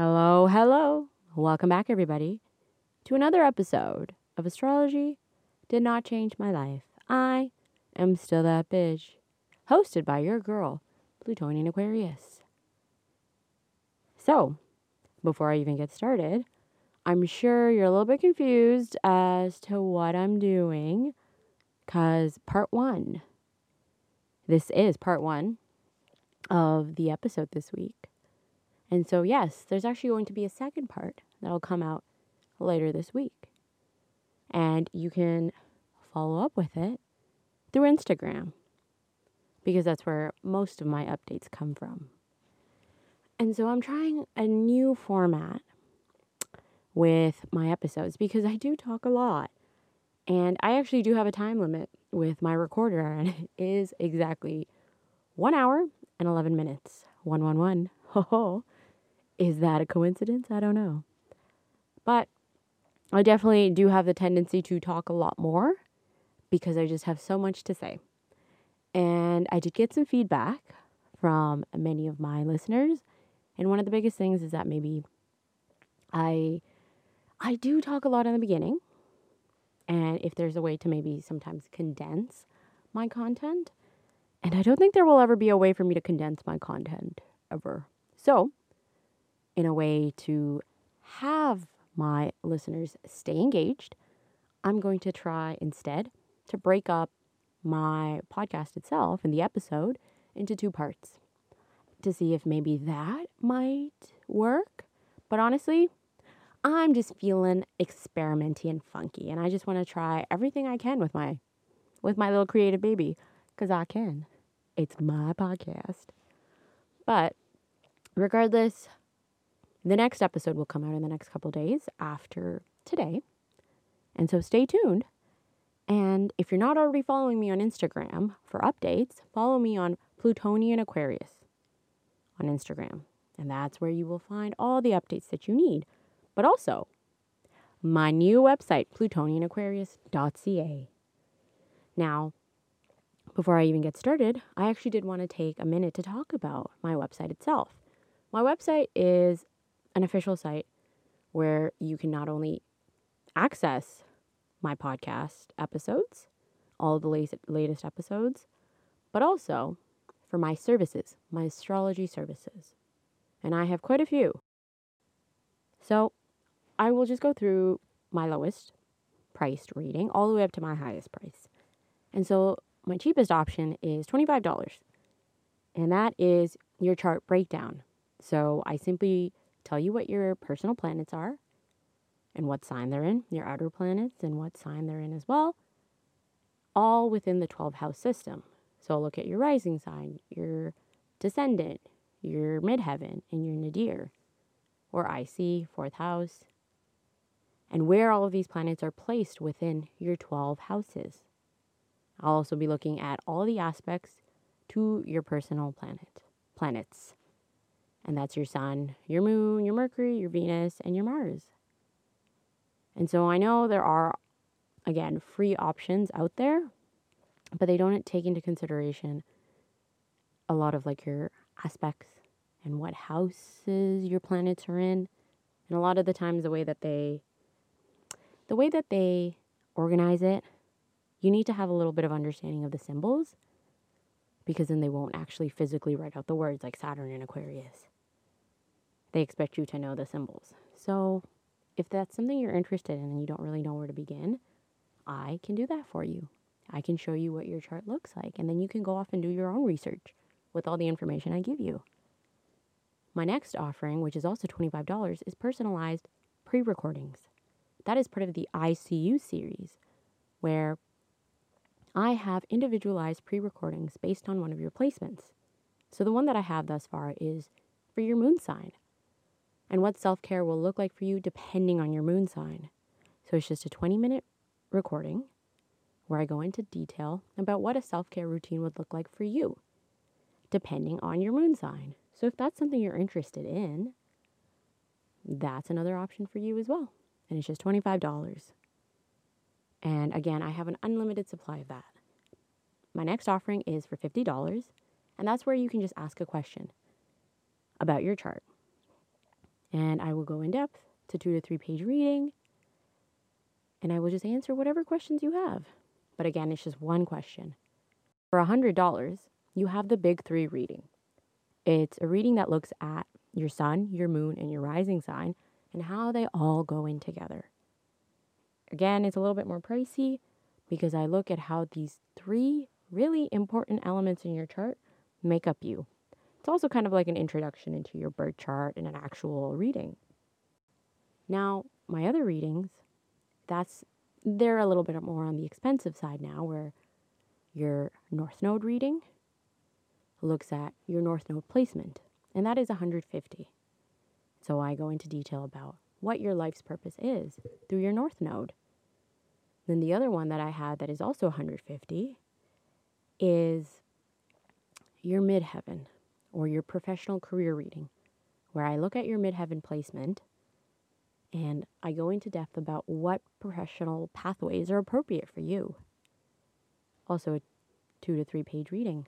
Hello, hello. Welcome back, everybody, to another episode of Astrology Did Not Change My Life. I am still that bitch, hosted by your girl, Plutonian Aquarius. So, before I even get started, I'm sure you're a little bit confused as to what I'm doing because part one, this is part one of the episode this week. And so, yes, there's actually going to be a second part that'll come out later this week. And you can follow up with it through Instagram because that's where most of my updates come from. And so, I'm trying a new format with my episodes because I do talk a lot. And I actually do have a time limit with my recorder, and it is exactly one hour and 11 minutes. 111. Ho ho. Is that a coincidence? I don't know. But I definitely do have the tendency to talk a lot more because I just have so much to say. And I did get some feedback from many of my listeners. And one of the biggest things is that maybe I I do talk a lot in the beginning. And if there's a way to maybe sometimes condense my content, and I don't think there will ever be a way for me to condense my content ever. So, in a way to have my listeners stay engaged, I'm going to try instead to break up my podcast itself and the episode into two parts to see if maybe that might work. But honestly, I'm just feeling experimenty and funky and I just want to try everything I can with my with my little creative baby cuz I can. It's my podcast. But regardless, the next episode will come out in the next couple days after today. And so stay tuned. And if you're not already following me on Instagram for updates, follow me on Plutonian Aquarius on Instagram. And that's where you will find all the updates that you need. But also, my new website, plutonianaquarius.ca. Now, before I even get started, I actually did want to take a minute to talk about my website itself. My website is an official site where you can not only access my podcast episodes, all the latest episodes, but also for my services, my astrology services. And I have quite a few. So I will just go through my lowest priced reading all the way up to my highest price. And so my cheapest option is $25. And that is your chart breakdown. So I simply tell you what your personal planets are and what sign they're in, your outer planets and what sign they're in as well, all within the 12 house system. So I'll look at your rising sign, your descendant, your midheaven, and your nadir, or IC, fourth house, and where all of these planets are placed within your 12 houses. I'll also be looking at all the aspects to your personal planet, planets. And that's your sun, your moon, your Mercury, your Venus, and your Mars. And so I know there are, again, free options out there, but they don't take into consideration a lot of like your aspects and what houses your planets are in. And a lot of the times, the way that they, the way that they organize it you need to have a little bit of understanding of the symbols because then they won't actually physically write out the words like Saturn and Aquarius. They expect you to know the symbols. So, if that's something you're interested in and you don't really know where to begin, I can do that for you. I can show you what your chart looks like, and then you can go off and do your own research with all the information I give you. My next offering, which is also $25, is personalized pre recordings. That is part of the ICU series, where I have individualized pre recordings based on one of your placements. So the one that I have thus far is for your moon sign and what self care will look like for you depending on your moon sign. So it's just a 20 minute recording where I go into detail about what a self care routine would look like for you depending on your moon sign. So if that's something you're interested in, that's another option for you as well. And it's just $25. And again, I have an unlimited supply of that. My next offering is for $50, and that's where you can just ask a question about your chart. And I will go in depth to two to three page reading. And I will just answer whatever questions you have. But again, it's just one question. For $100, you have the big three reading. It's a reading that looks at your sun, your moon, and your rising sign and how they all go in together. Again, it's a little bit more pricey because I look at how these three really important elements in your chart make up you. It's also kind of like an introduction into your birth chart and an actual reading. Now, my other readings, that's they're a little bit more on the expensive side now where your north node reading looks at your north node placement, and that is 150. So I go into detail about what your life's purpose is through your north node. Then the other one that I had that is also 150 is your midheaven or your professional career reading, where I look at your midheaven placement and I go into depth about what professional pathways are appropriate for you. Also, a two to three page reading.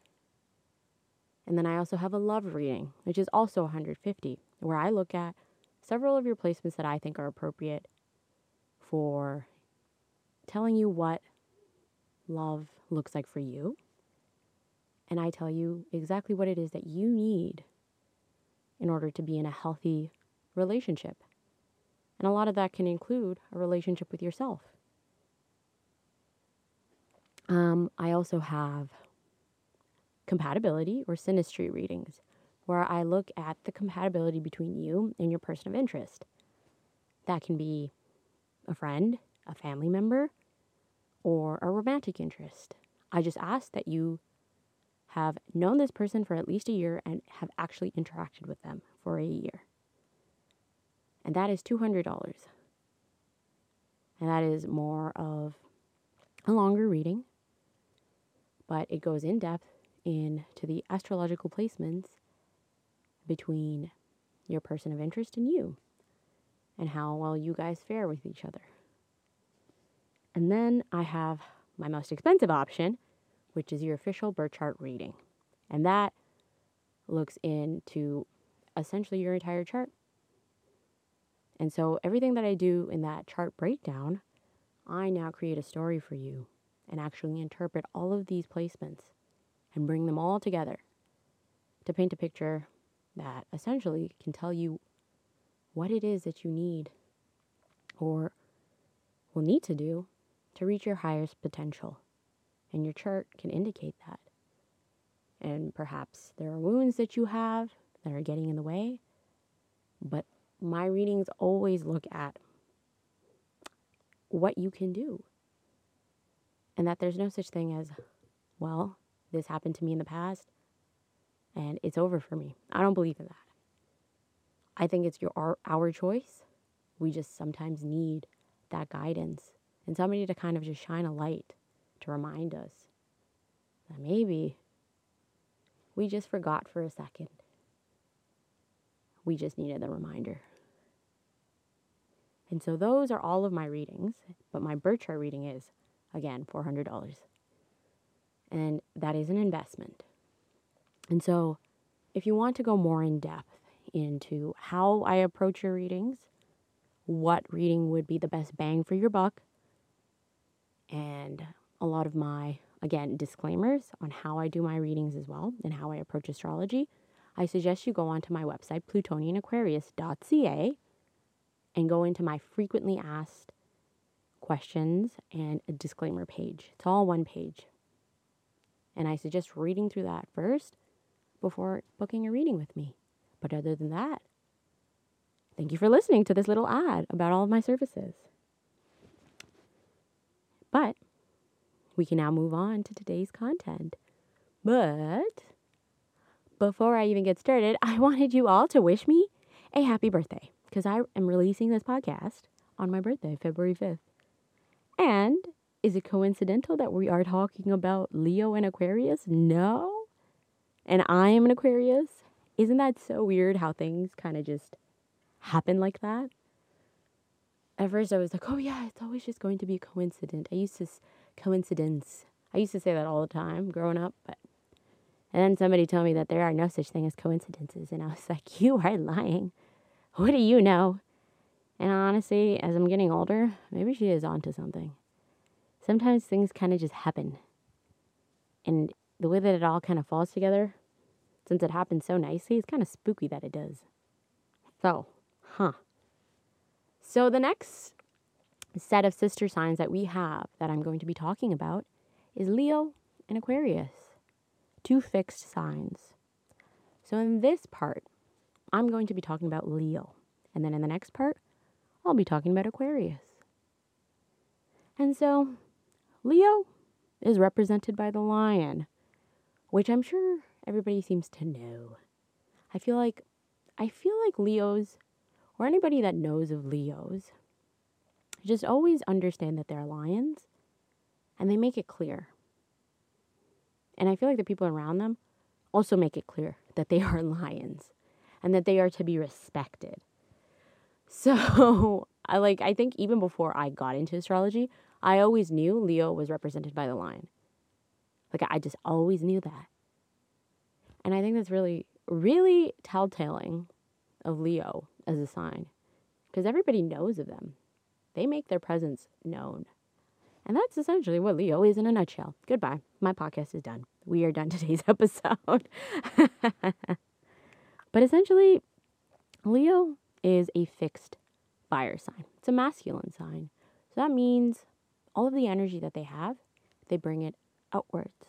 And then I also have a love reading, which is also 150, where I look at several of your placements that I think are appropriate for telling you what love looks like for you. And I tell you exactly what it is that you need in order to be in a healthy relationship. And a lot of that can include a relationship with yourself. Um, I also have compatibility or synastry readings, where I look at the compatibility between you and your person of interest. That can be a friend, a family member, or a romantic interest. I just ask that you have known this person for at least a year and have actually interacted with them for a year. And that is $200. And that is more of a longer reading, but it goes in depth into the astrological placements between your person of interest and you and how well you guys fare with each other. And then I have my most expensive option, which is your official birth chart reading. And that looks into essentially your entire chart. And so everything that I do in that chart breakdown, I now create a story for you and actually interpret all of these placements and bring them all together to paint a picture that essentially can tell you what it is that you need or will need to do to reach your highest potential. And your chart can indicate that. And perhaps there are wounds that you have that are getting in the way, but my readings always look at what you can do. And that there's no such thing as, well, this happened to me in the past and it's over for me. I don't believe in that. I think it's your our, our choice. We just sometimes need that guidance and somebody to kind of just shine a light to remind us that maybe we just forgot for a second. We just needed the reminder. And so those are all of my readings, but my birth chart reading is again $400 and that is an investment. And so, if you want to go more in depth into how I approach your readings, what reading would be the best bang for your buck, and a lot of my, again, disclaimers on how I do my readings as well and how I approach astrology, I suggest you go onto my website, plutonianaquarius.ca, and go into my frequently asked questions and a disclaimer page. It's all one page. And I suggest reading through that first before booking a reading with me. But other than that, thank you for listening to this little ad about all of my services. But we can now move on to today's content. But before I even get started, I wanted you all to wish me a happy birthday because I am releasing this podcast on my birthday, February 5th. And is it coincidental that we are talking about Leo and Aquarius? No. And I am an Aquarius? Isn't that so weird how things kind of just happen like that? At first, I was like, oh, yeah, it's always just going to be a coincidence. I used to, coincidence. I used to say that all the time growing up, but. And then somebody told me that there are no such thing as coincidences. And I was like, you are lying. what do you know? And honestly, as I'm getting older, maybe she is onto something. Sometimes things kind of just happen. And the way that it all kind of falls together, since it happens so nicely, it's kind of spooky that it does. So, huh. So, the next set of sister signs that we have that I'm going to be talking about is Leo and Aquarius, two fixed signs. So, in this part, I'm going to be talking about Leo. And then in the next part, I'll be talking about Aquarius. And so, Leo is represented by the lion, which I'm sure everybody seems to know. I feel like I feel like Leos or anybody that knows of Leos just always understand that they're lions and they make it clear. And I feel like the people around them also make it clear that they are lions and that they are to be respected. So, I like I think even before I got into astrology, I always knew Leo was represented by the lion. Like I just always knew that. And I think that's really really telltaling of Leo as a sign because everybody knows of them. They make their presence known. And that's essentially what Leo is in a nutshell. Goodbye. My podcast is done. We are done today's episode. but essentially, Leo is a fixed fire sign. It's a masculine sign. So that means all of the energy that they have, they bring it outwards.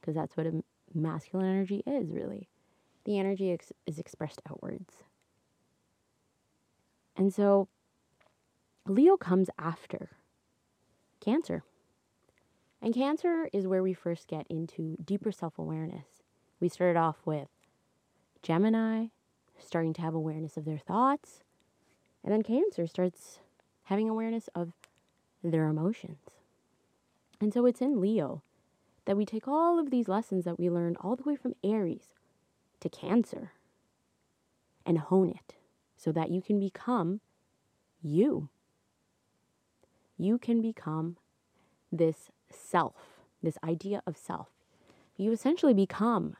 Because that's what a masculine energy is, really. The energy ex- is expressed outwards. And so Leo comes after Cancer. And Cancer is where we first get into deeper self awareness. We started off with Gemini, starting to have awareness of their thoughts. And then Cancer starts having awareness of their emotions. And so it's in Leo that we take all of these lessons that we learned all the way from Aries to Cancer and hone it so that you can become you. You can become this self, this idea of self. You essentially become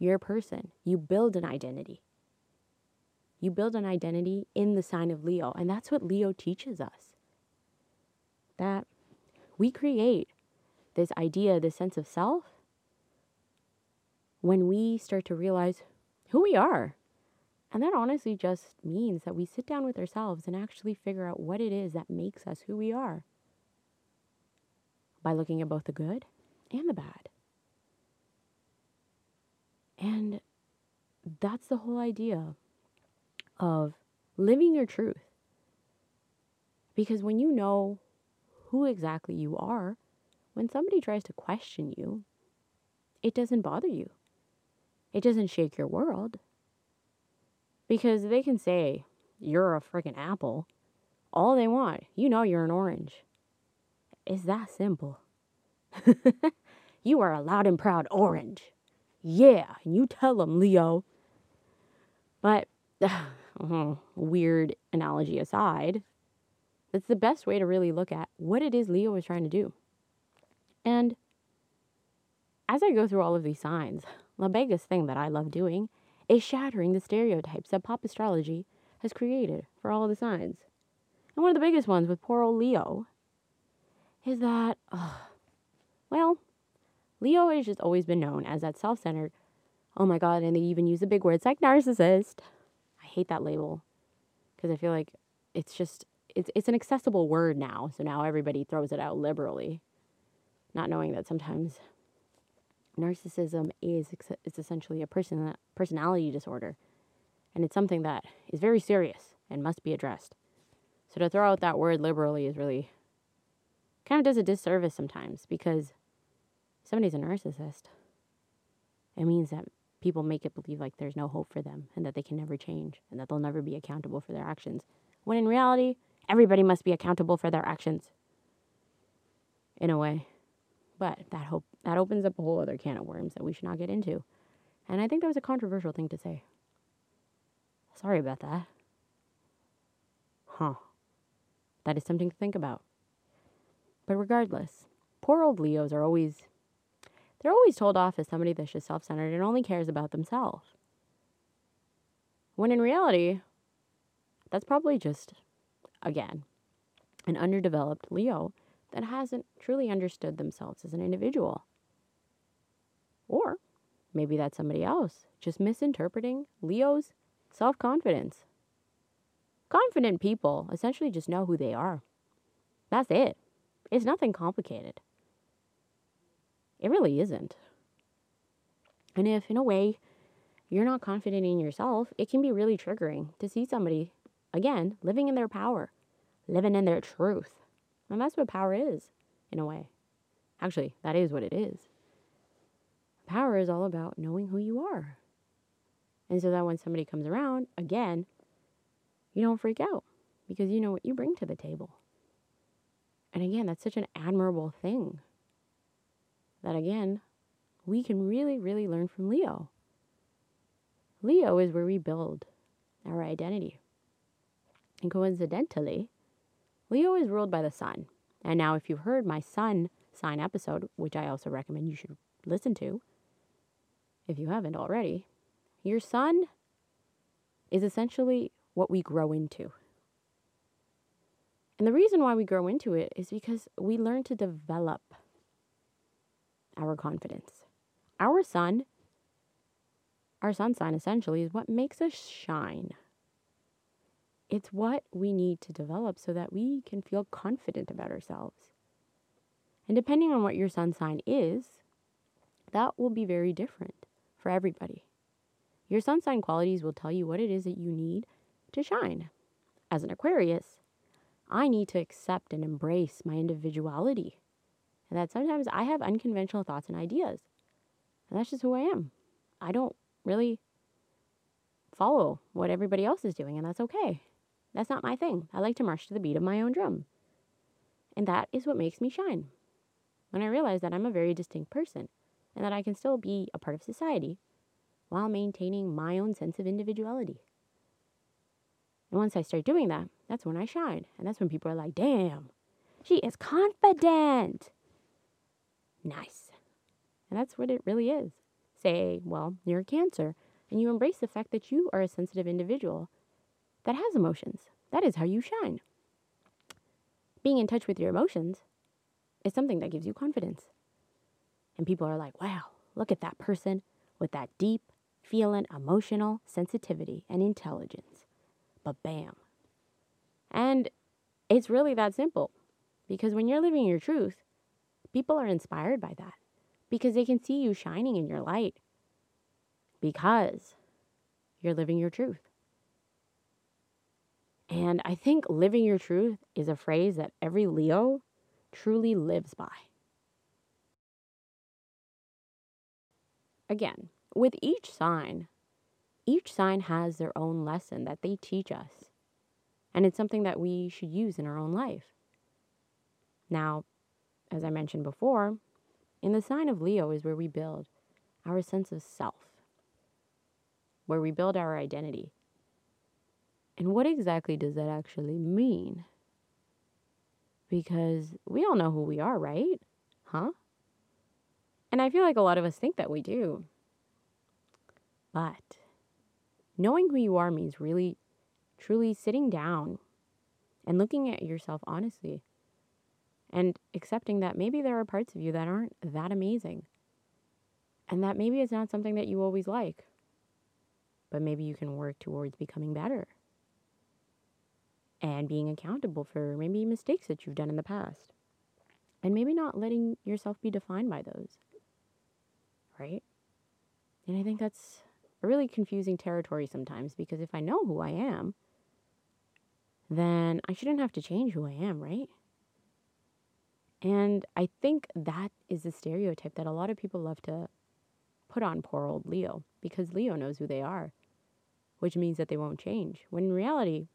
your person. You build an identity. You build an identity in the sign of Leo. And that's what Leo teaches us that we create this idea, this sense of self, when we start to realize who we are. And that honestly just means that we sit down with ourselves and actually figure out what it is that makes us who we are by looking at both the good and the bad. And that's the whole idea of living your truth. Because when you know who exactly you are, when somebody tries to question you, it doesn't bother you. It doesn't shake your world. Because they can say, you're a freaking apple all they want. You know you're an orange. It's that simple. you are a loud and proud orange. Yeah, and you tell them, Leo. But uh, weird analogy aside, that's the best way to really look at what it is Leo is trying to do. And as I go through all of these signs, the biggest thing that I love doing is shattering the stereotypes that pop astrology has created for all the signs. And one of the biggest ones with poor old Leo is that, well, Leo has just always been known as that self centered, oh my God, and they even use the big words like narcissist I hate that label because I feel like it's just it's it's an accessible word now. So now everybody throws it out liberally, not knowing that sometimes narcissism is it's essentially a person personality disorder, and it's something that is very serious and must be addressed. So to throw out that word liberally is really kind of does a disservice sometimes because somebody's a narcissist. It means that people make it believe like there's no hope for them and that they can never change and that they'll never be accountable for their actions. When in reality, everybody must be accountable for their actions. In a way. But that hope that opens up a whole other can of worms that we should not get into. And I think that was a controversial thing to say. Sorry about that. Huh. That is something to think about. But regardless, poor old Leos are always they're always told off as somebody that's just self centered and only cares about themselves. When in reality, That's probably just, again, an underdeveloped Leo that hasn't truly understood themselves as an individual. Or maybe that's somebody else just misinterpreting Leo's self confidence. Confident people essentially just know who they are. That's it. It's nothing complicated. It really isn't. And if, in a way, you're not confident in yourself, it can be really triggering to see somebody, again, living in their power, living in their truth. And that's what power is, in a way. Actually, that is what it is. Power is all about knowing who you are. And so that when somebody comes around, again, you don't freak out because you know what you bring to the table. And again, that's such an admirable thing that, again, we can really, really learn from Leo. Leo is where we build our identity. And coincidentally, Leo is ruled by the sun. And now, if you've heard my sun sign episode, which I also recommend you should listen to, if you haven't already, your sun is essentially what we grow into. And the reason why we grow into it is because we learn to develop our confidence. Our sun, our sun sign essentially, is what makes us shine. It's what we need to develop so that we can feel confident about ourselves. And depending on what your sun sign is, that will be very different for everybody. Your sun sign qualities will tell you what it is that you need to shine. As an Aquarius, I need to accept and embrace my individuality. And that sometimes I have unconventional thoughts and ideas. And that's just who I am. I don't really follow what everybody else is doing, and that's okay. That's not my thing. I like to march to the beat of my own drum. And that is what makes me shine. When I realize that I'm a very distinct person and that I can still be a part of society while maintaining my own sense of individuality. And once I start doing that, that's when I shine. And that's when people are like, damn, she is confident. Nice. And that's what it really is. Say, well, you're a Cancer, and you embrace the fact that you are a sensitive individual that has emotions. That is how you shine. Being in touch with your emotions is something that gives you confidence. And people are like, wow, look at that person with that deep, feeling, emotional sensitivity and intelligence but bam. And it's really that simple because when you're living your truth, people are inspired by that because they can see you shining in your light because you're living your truth. And I think living your truth is a phrase that every Leo truly lives by. Again, with each sign, each sign has their own lesson that they teach us. And it's something that we should use in our own life. Now, as I mentioned before, in the sign of Leo is where we build our sense of self, where we build our identity. And what exactly does that actually mean? Because we all know who we are, right? Huh? And I feel like a lot of us think that we do. But Knowing who you are means really, truly sitting down and looking at yourself honestly and accepting that maybe there are parts of you that aren't that amazing and that maybe it's not something that you always like, but maybe you can work towards becoming better and being accountable for maybe mistakes that you've done in the past and maybe not letting yourself be defined by those. Right? And I think that's a really confusing territory sometimes because if I know who I am, then I shouldn't have to change who I am, right? And I think that is a stereotype that a lot of people love to put on poor old Leo because Leo knows who they are, which means that they won't change. When in reality,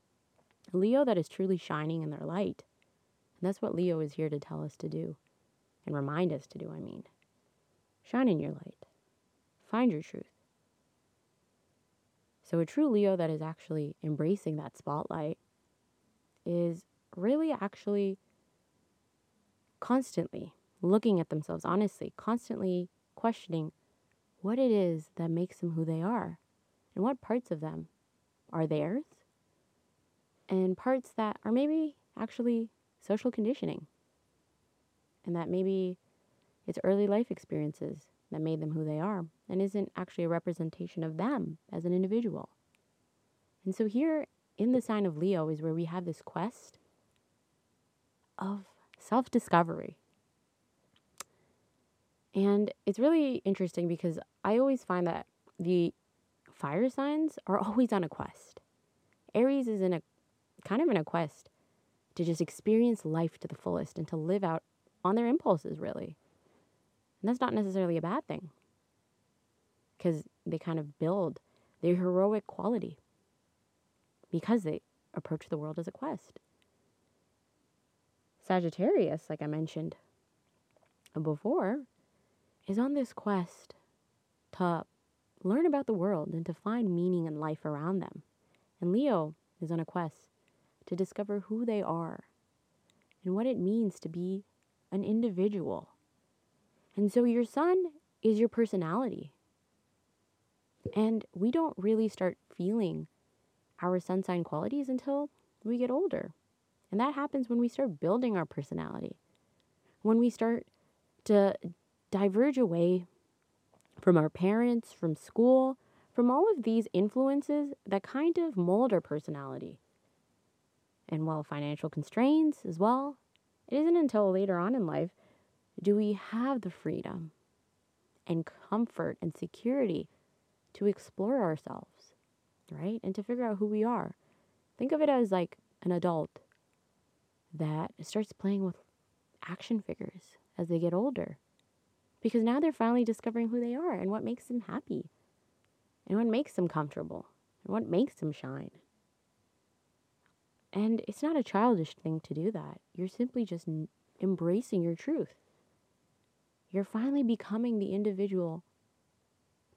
Leo that is truly shining in their light, and that's what Leo is here to tell us to do and remind us to do, I mean. Shine in your light. Find your truth. So, a true Leo that is actually embracing that spotlight is really actually constantly looking at themselves honestly, constantly questioning what it is that makes them who they are and what parts of them are theirs and parts that are maybe actually social conditioning. And that maybe it's early life experiences that made them who they are and isn't actually a representation of them as an individual. And so, here in the sign of Leo is where we have this quest of self discovery. And it's really interesting because I always find that the fire signs are always on a quest. Aries is in a kind of in a quest to just experience life to the fullest and to live out on their impulses, really. And that's not necessarily a bad thing because they kind of build their heroic quality because they approach the world as a quest. Sagittarius, like I mentioned before, is on this quest to learn about the world and to find meaning in life around them. And Leo is on a quest to discover who they are and what it means to be an individual. And so your sun is your personality. And we don't really start feeling our sun sign qualities until we get older. And that happens when we start building our personality. When we start to diverge away from our parents, from school, from all of these influences that kind of mold our personality. And while financial constraints as well, it isn't until later on in life do we have the freedom and comfort and security to explore ourselves, right? And to figure out who we are. Think of it as like an adult that starts playing with action figures as they get older. Because now they're finally discovering who they are and what makes them happy and what makes them comfortable and what makes them shine. And it's not a childish thing to do that. You're simply just embracing your truth. You're finally becoming the individual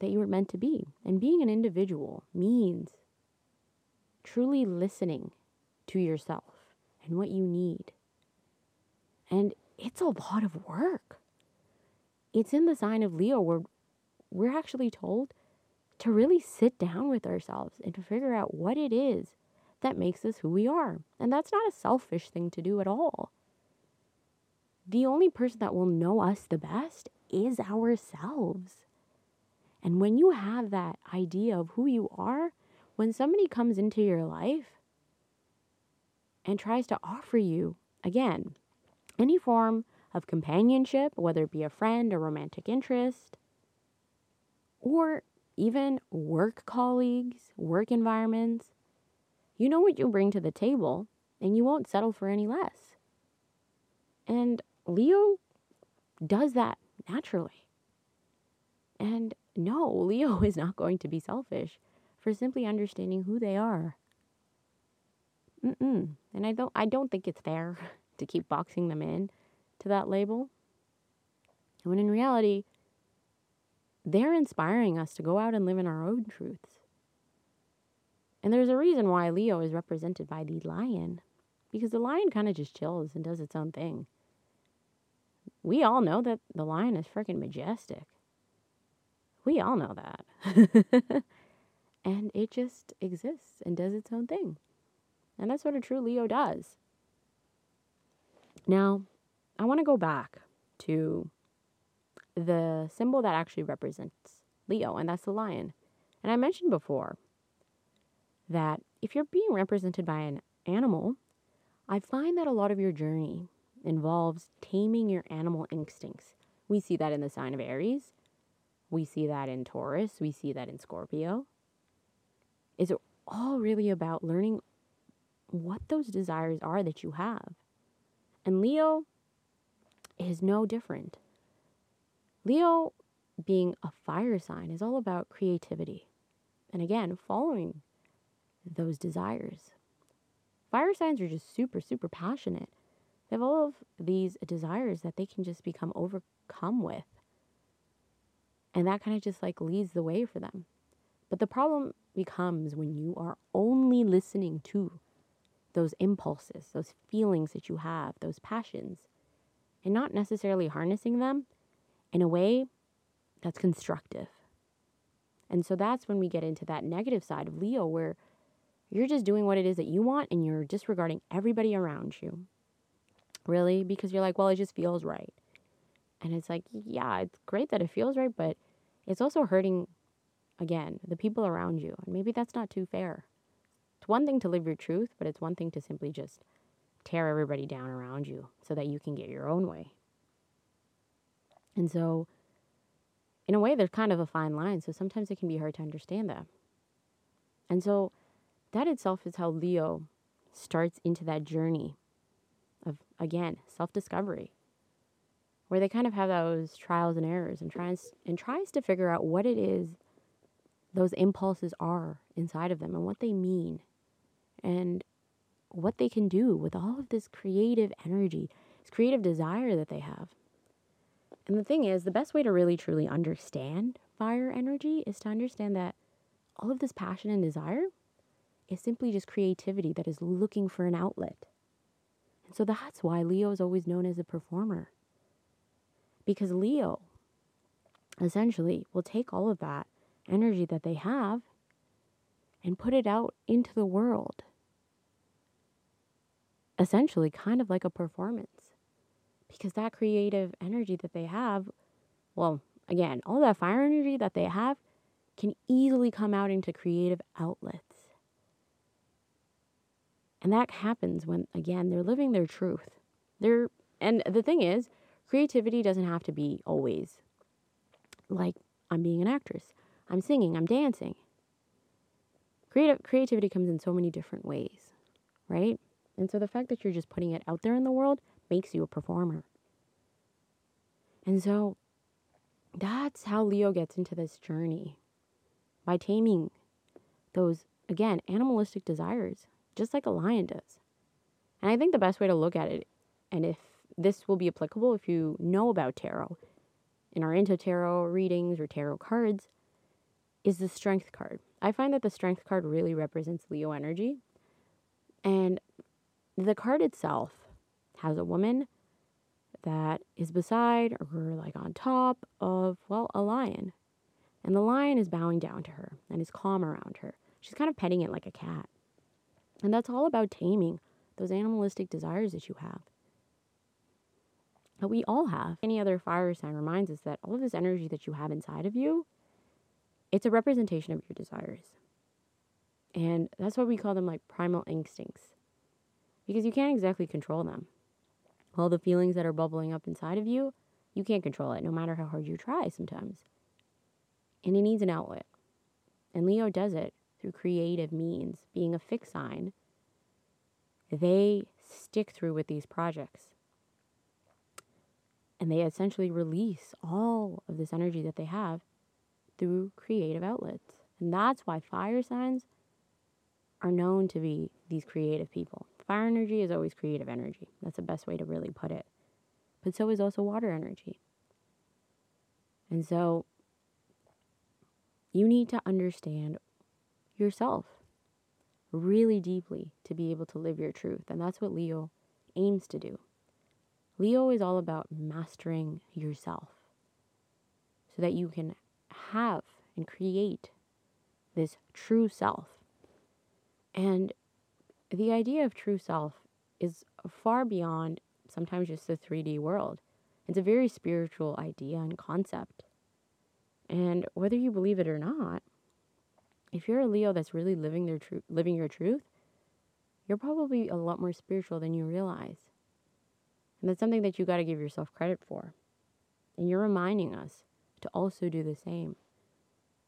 that you were meant to be. And being an individual means truly listening to yourself and what you need. And it's a lot of work. It's in the sign of Leo where we're actually told to really sit down with ourselves and to figure out what it is that makes us who we are. And that's not a selfish thing to do at all. The only person that will know us the best is ourselves. And when you have that idea of who you are, when somebody comes into your life and tries to offer you, again, any form of companionship, whether it be a friend, a romantic interest, or even work colleagues, work environments, you know what you bring to the table and you won't settle for any less. And Leo does that naturally. And no, Leo is not going to be selfish for simply understanding who they are. Mm-mm. And I don't I don't think it's fair to keep boxing them in to that label. When in reality, they're inspiring us to go out and live in our own truths. And there's a reason why Leo is represented by the lion, because the lion kind of just chills and does its own thing. We all know that the lion is freaking majestic. We all know that. and it just exists and does its own thing. And that's what a true Leo does. Now, I want to go back to the symbol that actually represents Leo, and that's the lion. And I mentioned before that if you're being represented by an animal, I find that a lot of your journey involves taming your animal instincts. We see that in the sign of Aries. We see that in Taurus. We see that in Scorpio. It's all really about learning what those desires are that you have. And Leo is no different. Leo, being a fire sign, is all about creativity. And again, following those desires. Fire signs are just super, super passionate. They have all of these desires that they can just become overcome with. And that kind of just like leads the way for them. But the problem becomes when you are only listening to those impulses, those feelings that you have, those passions, and not necessarily harnessing them in a way that's constructive. And so that's when we get into that negative side of Leo where You're just doing what it is that you want and you're disregarding everybody around you. Really? Because you're like, well, it just feels right. And it's like, yeah, it's great that it feels right, but it's also hurting, again, the people around you. And maybe that's not too fair. It's one thing to live your truth, but it's one thing to simply just tear everybody down around you so that you can get your own way. And so, in a way, there's kind of a fine line. So sometimes it can be hard to understand that. And so, that itself is how Leo starts into that journey of, again, self discovery, where they kind of have those trials and errors and tries, and tries to figure out what it is those impulses are inside of them and what they mean and what they can do with all of this creative energy, this creative desire that they have. And the thing is, the best way to really truly understand fire energy is to understand that all of this passion and desire is simply just creativity that is looking for an outlet. And so that's why Leo is always known as a performer. Because Leo essentially will take all of that energy that they have and put it out into the world. Essentially, kind of like a performance because that creative energy that they have, well, again, all that fire energy that they have can easily come out into creative outlets. And that happens when, again, they're living their truth. They're, and the thing is, creativity doesn't have to be always like I'm being an actress, I'm singing, I'm dancing. Creative creativity comes in so many different ways, right? And so the fact that you're just putting it out there in the world makes you a performer. And so that's how Leo gets into this journey by taming those, again, animalistic desires, just like a lion does. And I think the best way to look at it, and if this will be applicable if you know about tarot and are into tarot readings or tarot cards, is the strength card. I find that the strength card really represents Leo energy. And the card itself has a woman that is beside or like on top of, well, a lion. And the lion is bowing down to her and is calm around her. She's kind of petting it like a cat. And that's all about taming those animalistic desires that you have. That we all have. Any other fire sign reminds us that all of this energy that you have inside of you, it's a representation of your desires. And that's why we call them like primal instincts. Because you can't exactly control them all the feelings that are bubbling up inside of you, you can't control it no matter how hard you try sometimes. And it needs an outlet. And Leo does it through creative means. Being a fixed sign, they stick through with these projects. And they essentially release all of this energy that they have through creative outlets. And that's why fire signs are known to be these creative people. Fire energy is always creative energy. That's the best way to really put it. But so is also water energy. And so you need to understand yourself really deeply to be able to live your truth. And that's what Leo aims to do. Leo is all about mastering yourself so that you can have and create this true self. And the idea of true self is far beyond sometimes just the 3D world. It's a very spiritual idea and concept. And whether you believe it or not, if you're a Leo that's really living their tru- living your truth, you're probably a lot more spiritual than you realize. And that's something that you got to give yourself credit for. And you're reminding us to also do the same.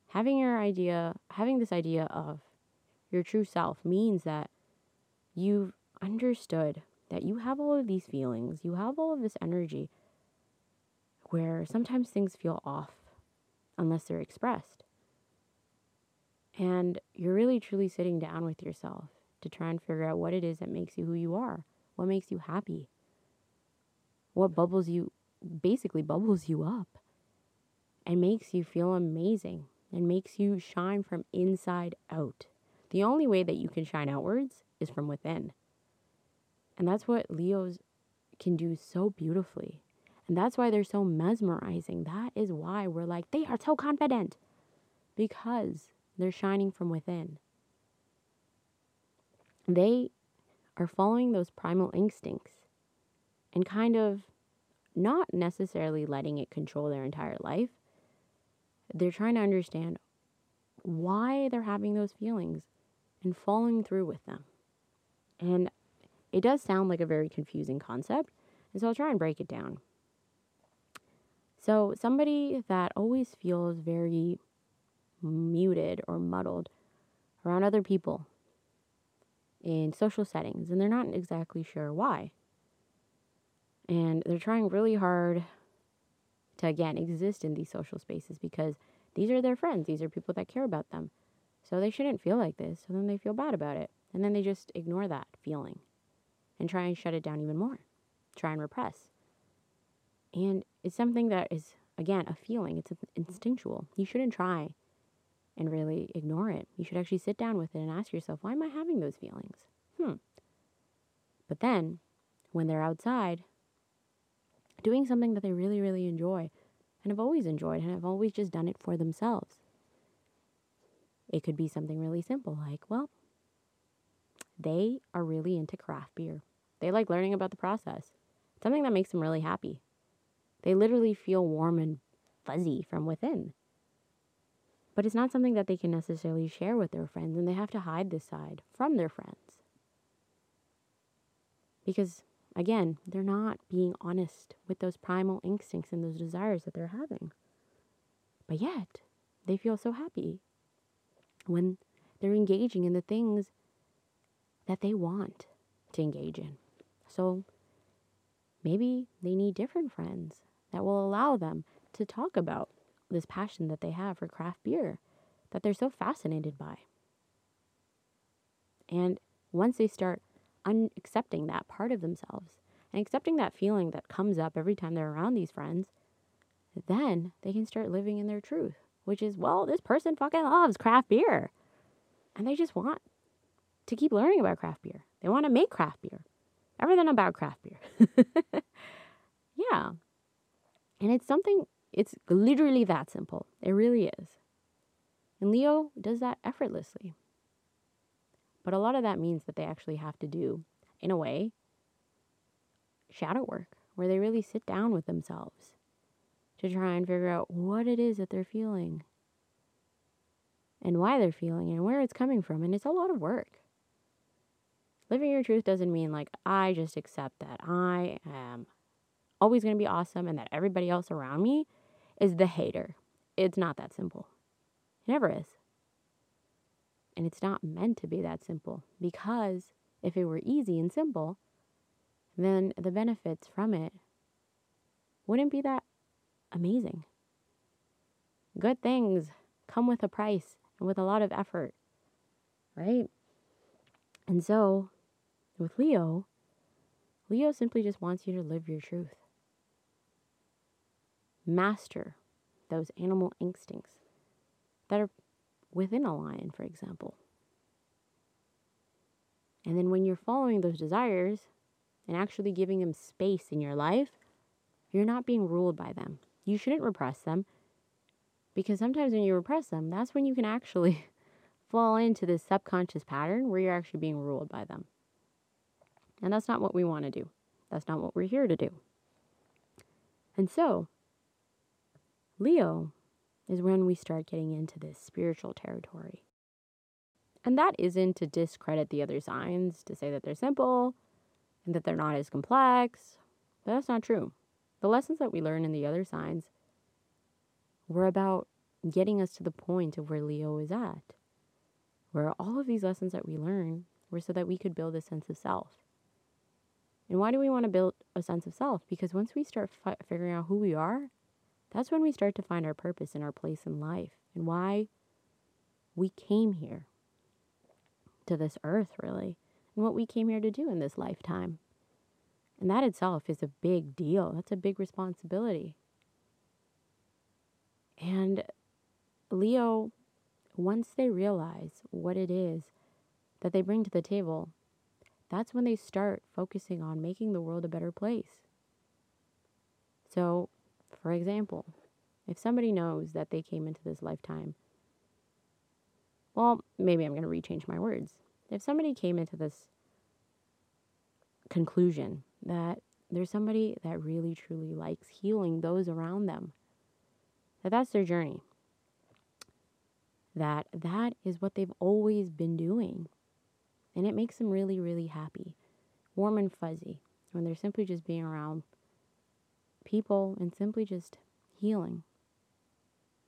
Having your idea, having this idea of your true self means that you've understood that you have all of these feelings, you have all of this energy where sometimes things feel off unless they're expressed. And you're really truly sitting down with yourself to try and figure out what it is that makes you who you are, what makes you happy, what bubbles you, basically bubbles you up and makes you feel amazing and makes you shine from inside out. The only way that you can shine outwards is from within. And that's what Leos can do so beautifully. And that's why they're so mesmerizing. That is why we're like, they are so confident because they're shining from within. they are following those primal instincts and kind of not necessarily letting it control their entire life. They're trying to understand why they're having those feelings and following through with them. And it does sound like a very confusing concept, and so I'll try and break it down. So, somebody that always feels very muted or muddled around other people in social settings, and they're not exactly sure why. And they're trying really hard to, again, exist in these social spaces because these are their friends, these are people that care about them. So they shouldn't feel like this. So then they feel bad about it. And then they just ignore that feeling and try and shut it down even more, try and repress. And it's something that is, again, a feeling, it's instinctual. You shouldn't try and really ignore it. You should actually sit down with it and ask yourself, why am I having those feelings? Hmm. But then, when they're outside, doing something that they really, really enjoy and have always enjoyed and have always just done it for themselves. It could be something really simple like, well, they are really into craft beer. They like learning about the process, something that makes them really happy. They literally feel warm and fuzzy from within. But it's not something that they can necessarily share with their friends, and they have to hide this side from their friends. Because, again, they're not being honest with those primal instincts and those desires that they're having. But yet, they feel so happy when they're engaging in the things that they want to engage in. So maybe they need different friends that will allow them to talk about this passion that they have for craft beer that they're so fascinated by. And once they start un- accepting that part of themselves and accepting that feeling that comes up every time they're around these friends, then they can start living in their truth, which is, well, this person fucking loves craft beer. And they just want to keep learning about craft beer. They want to make craft beer. Everything about craft beer. yeah. And it's something it's literally that simple. It really is. And Leo does that effortlessly. But a lot of that means that they actually have to do, in a way, shadow work, where they really sit down with themselves to try and figure out what it is that they're feeling and why they're feeling and where it's coming from. And it's a lot of work. Living your truth doesn't mean like, I just accept that I am always going to be awesome and that everybody else around me is the hater. It's not that simple. It never is. And it's not meant to be that simple because if it were easy and simple, then the benefits from it wouldn't be that amazing. Good things come with a price and with a lot of effort, right? And so, with Leo, Leo simply just wants you to live your truth master those animal instincts that are within a lion, for example. And then when you're following those desires and actually giving them space in your life, you're not being ruled by them. You shouldn't repress them because sometimes when you repress them, that's when you can actually fall into this subconscious pattern where you're actually being ruled by them. And that's not what we want to do. That's not what we're here to do. And so, Leo is when we start getting into this spiritual territory. And that isn't to discredit the other signs, to say that they're simple and that they're not as complex. But that's not true. The lessons that we learn in the other signs were about getting us to the point of where Leo is at, where all of these lessons that we learn were so that we could build a sense of self. And why do we want to build a sense of self? Because once we start fi- figuring out who we are, that's when we start to find our purpose and our place in life and why we came here to this earth, really, and what we came here to do in this lifetime. And that itself is a big deal. That's a big responsibility. And Leo, once they realize what it is that they bring to the table, that's when they start focusing on making the world a better place. So for example, if somebody knows that they came into this lifetime, well, maybe I'm going to rechange my words. if somebody came into this conclusion that there's somebody that really truly likes healing those around them, that that's their journey, that that is what they've always been doing. And it makes them really, really happy, warm and fuzzy when they're simply just being around people and simply just healing.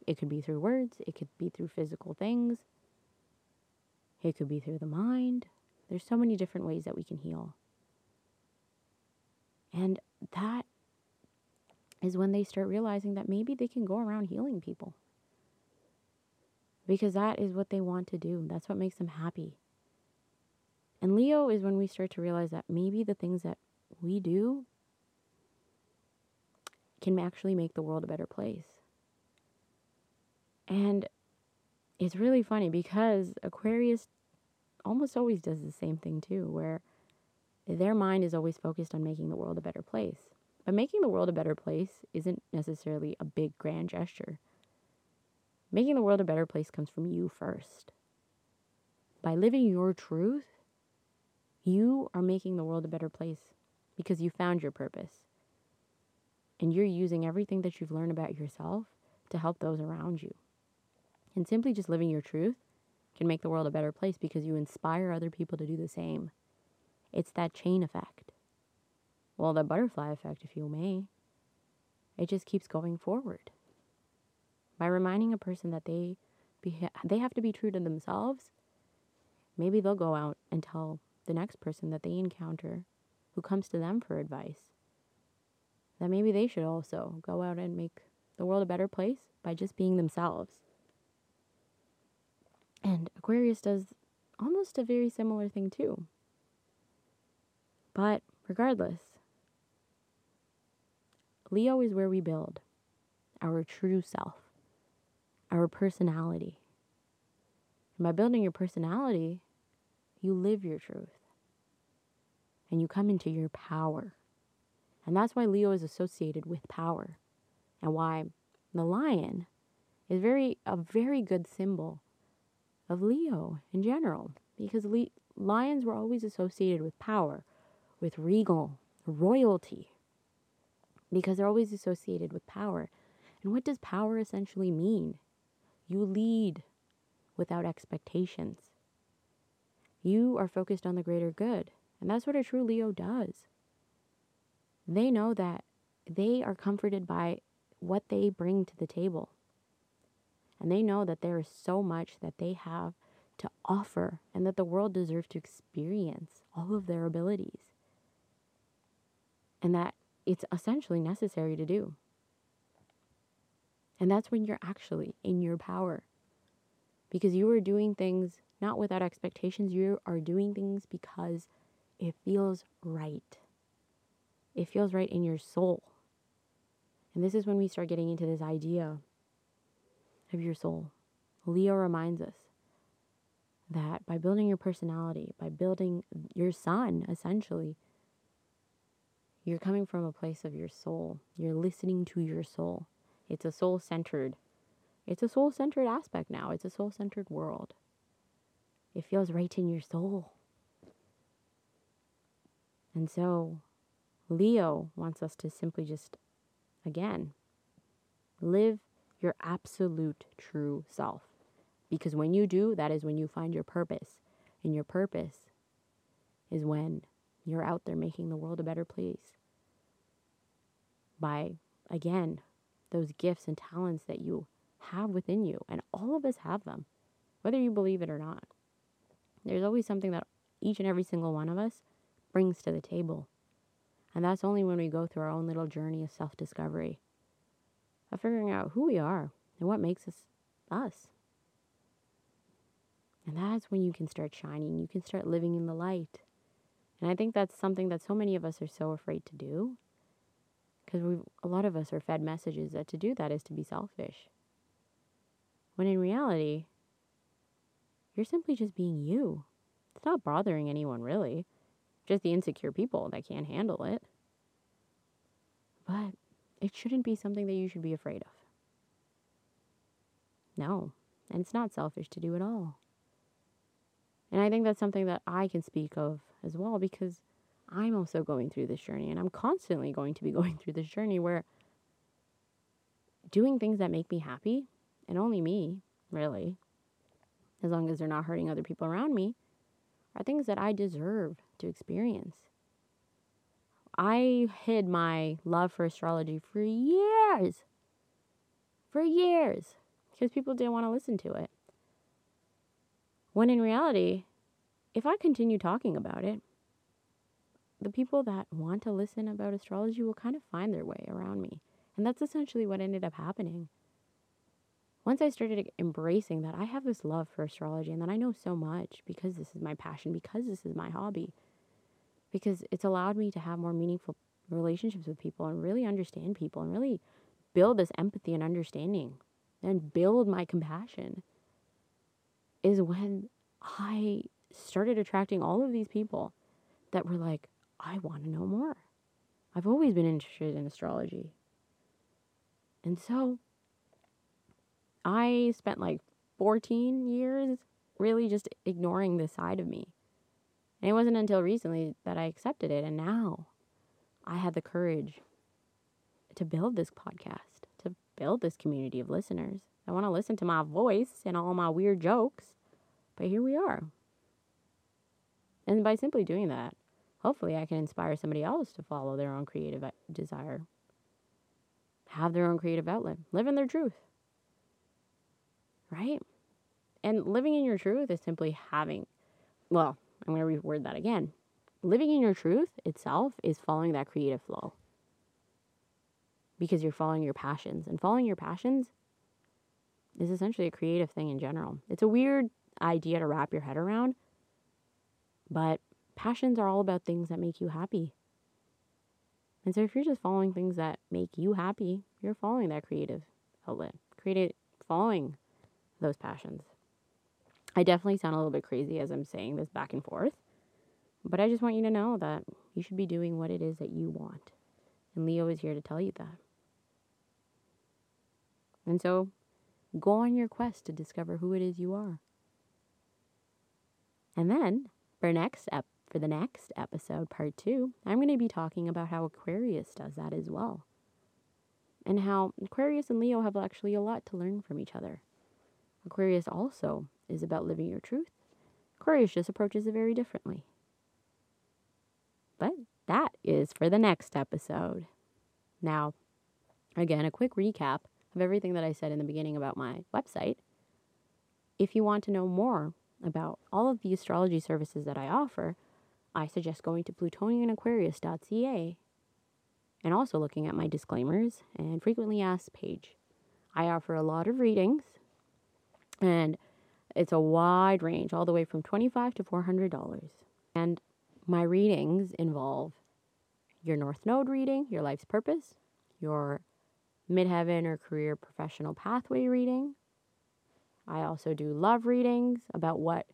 It could be through words, it could be through physical things, it could be through the mind. There's so many different ways that we can heal. And that is when they start realizing that maybe they can go around healing people. Because that is what they want to do. That's what makes them happy. And Leo is when we start to realize that maybe the things that we do can actually make the world a better place. And it's really funny because Aquarius almost always does the same thing too, where their mind is always focused on making the world a better place. But making the world a better place isn't necessarily a big grand gesture. Making the world a better place comes from you first. By living your truth, you are making the world a better place because you found your purpose. And you're using everything that you've learned about yourself to help those around you. And simply just living your truth can make the world a better place because you inspire other people to do the same. It's that chain effect. Well, the butterfly effect, if you may. It just keeps going forward. By reminding a person that they be, they have to be true to themselves, maybe they'll go out and tell the next person that they encounter who comes to them for advice that maybe they should also go out and make the world a better place by just being themselves. And Aquarius does almost a very similar thing too. But regardless, Leo is where we build our true self, our personality. And by building your personality, you live your truth and you come into your power. And that's why Leo is associated with power and why the lion is very a very good symbol of Leo in general because le- lions were always associated with power, with regal, royalty, because they're always associated with power. And what does power essentially mean? You lead without expectations. You are focused on the greater good. And that's what a true Leo does. They know that they are comforted by what they bring to the table. And they know that there is so much that they have to offer and that the world deserves to experience all of their abilities. And that it's essentially necessary to do. And that's when you're actually in your power. Because you are doing things not without expectations, you are doing things because it feels right. It feels right in your soul. And this is when we start getting into this idea of your soul. Leo reminds us that by building your personality, by building your sun, essentially, you're coming from a place of your soul. You're listening to your soul. It's a soul centered. It's a soul centered aspect now. It's a soul centered world. It feels right in your soul. And so, Leo wants us to simply just, again, live your absolute true self. Because when you do, that is when you find your purpose. And your purpose is when you're out there making the world a better place. By, again, those gifts and talents that you have within you. And all of us have them, whether you believe it or not. There's always something that each and every single one of us brings to the table. And that's only when we go through our own little journey of self discovery, of figuring out who we are and what makes us us. And that's when you can start shining. You can start living in the light. And I think that's something that so many of us are so afraid to do. Because we a lot of us are fed messages that to do that is to be selfish. When in reality, you're simply just being you. It's not bothering anyone really. Just the insecure people that can't handle it. But it shouldn't be something that you should be afraid of. No. And it's not selfish to do it all. And I think that's something that I can speak of as well because I'm also going through this journey and I'm constantly going to be going through this journey where doing things that make me happy and only me, really, as long as they're not hurting other people around me, are things that I deserve to experience. I hid my love for astrology for years. For years. Because people didn't want to listen to it. When in reality, if I continue talking about it, the people that want to listen about astrology will kind of find their way around me. And that's essentially what ended up happening. Once I started embracing that I have this love for astrology and that I know so much because this is my passion, because this is my hobby, because it's allowed me to have more meaningful relationships with people and really understand people and really build this empathy and understanding and build my compassion is when I started attracting all of these people that were like, I want to know more. I've always been interested in astrology. And so I spent like 14 years really just ignoring this side of me. And it wasn't until recently that I accepted it. And now I had the courage to build this podcast, to build this community of listeners. I want to listen to my voice and all my weird jokes. But here we are. And by simply doing that, hopefully I can inspire somebody else to follow their own creative uh, desire, have their own creative outlet, live in their truth. Right? And living in your truth is simply having, well, I'm going to reword that again. Living in your truth itself is following that creative flow because you're following your passions. And following your passions is essentially a creative thing in general. It's a weird idea to wrap your head around, but passions are all about things that make you happy. And so if you're just following things that make you happy, you're following that creative outlet, creative following those passions. I definitely sound a little bit crazy as I'm saying this back and forth, but I just want you to know that you should be doing what it is that you want. And Leo is here to tell you that. And so go on your quest to discover who it is you are. And then for next ep- for the next episode, part 2, I'm going to be talking about how Aquarius does that as well. And how Aquarius and Leo have actually a lot to learn from each other. Aquarius also is about living your truth. Just approaches it very differently. But that is for the next episode. Now, again, a quick recap of everything that I said in the beginning about my website. If you want to know more about all of the astrology services that I offer, I suggest going to plutonianaquarius.ca and also looking at my disclaimers and frequently asked page. I offer a lot of readings and it's a wide range, all the way from 25 to $400. And my readings involve your North Node reading, your life's purpose, your midheaven or career professional pathway reading. I also do love readings about what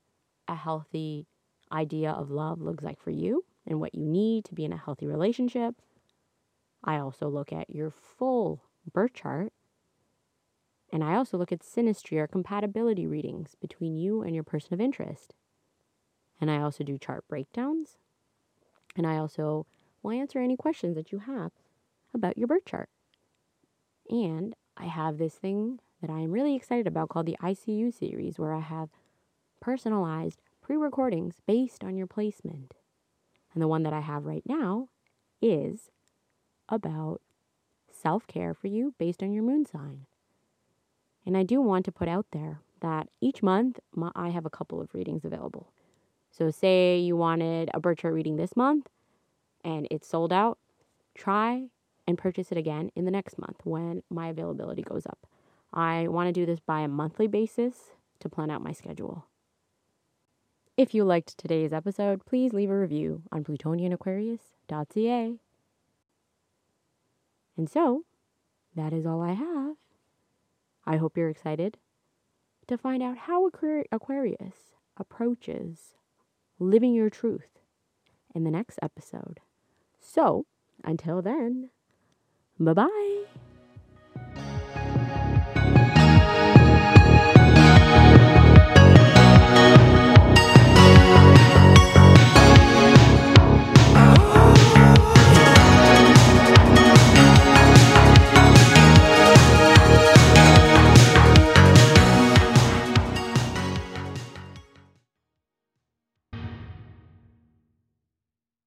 a healthy idea of love looks like for you and what you need to be in a healthy relationship. I also look at your full birth chart and I also look at synastry or compatibility readings between you and your person of interest. And I also do chart breakdowns. And I also will answer any questions that you have about your birth chart. And I have this thing that I am really excited about called the ICU series, where I have personalized pre recordings based on your placement. And the one that I have right now is about self care for you based on your moon sign. And I do want to put out there that each month my, I have a couple of readings available. So, say you wanted a birth chart reading this month and it's sold out, try and purchase it again in the next month when my availability goes up. I want to do this by a monthly basis to plan out my schedule. If you liked today's episode, please leave a review on plutonianaquarius.ca. And so, that is all I have. I hope you're excited to find out how Aquarius approaches living your truth in the next episode. So, until then, bye bye.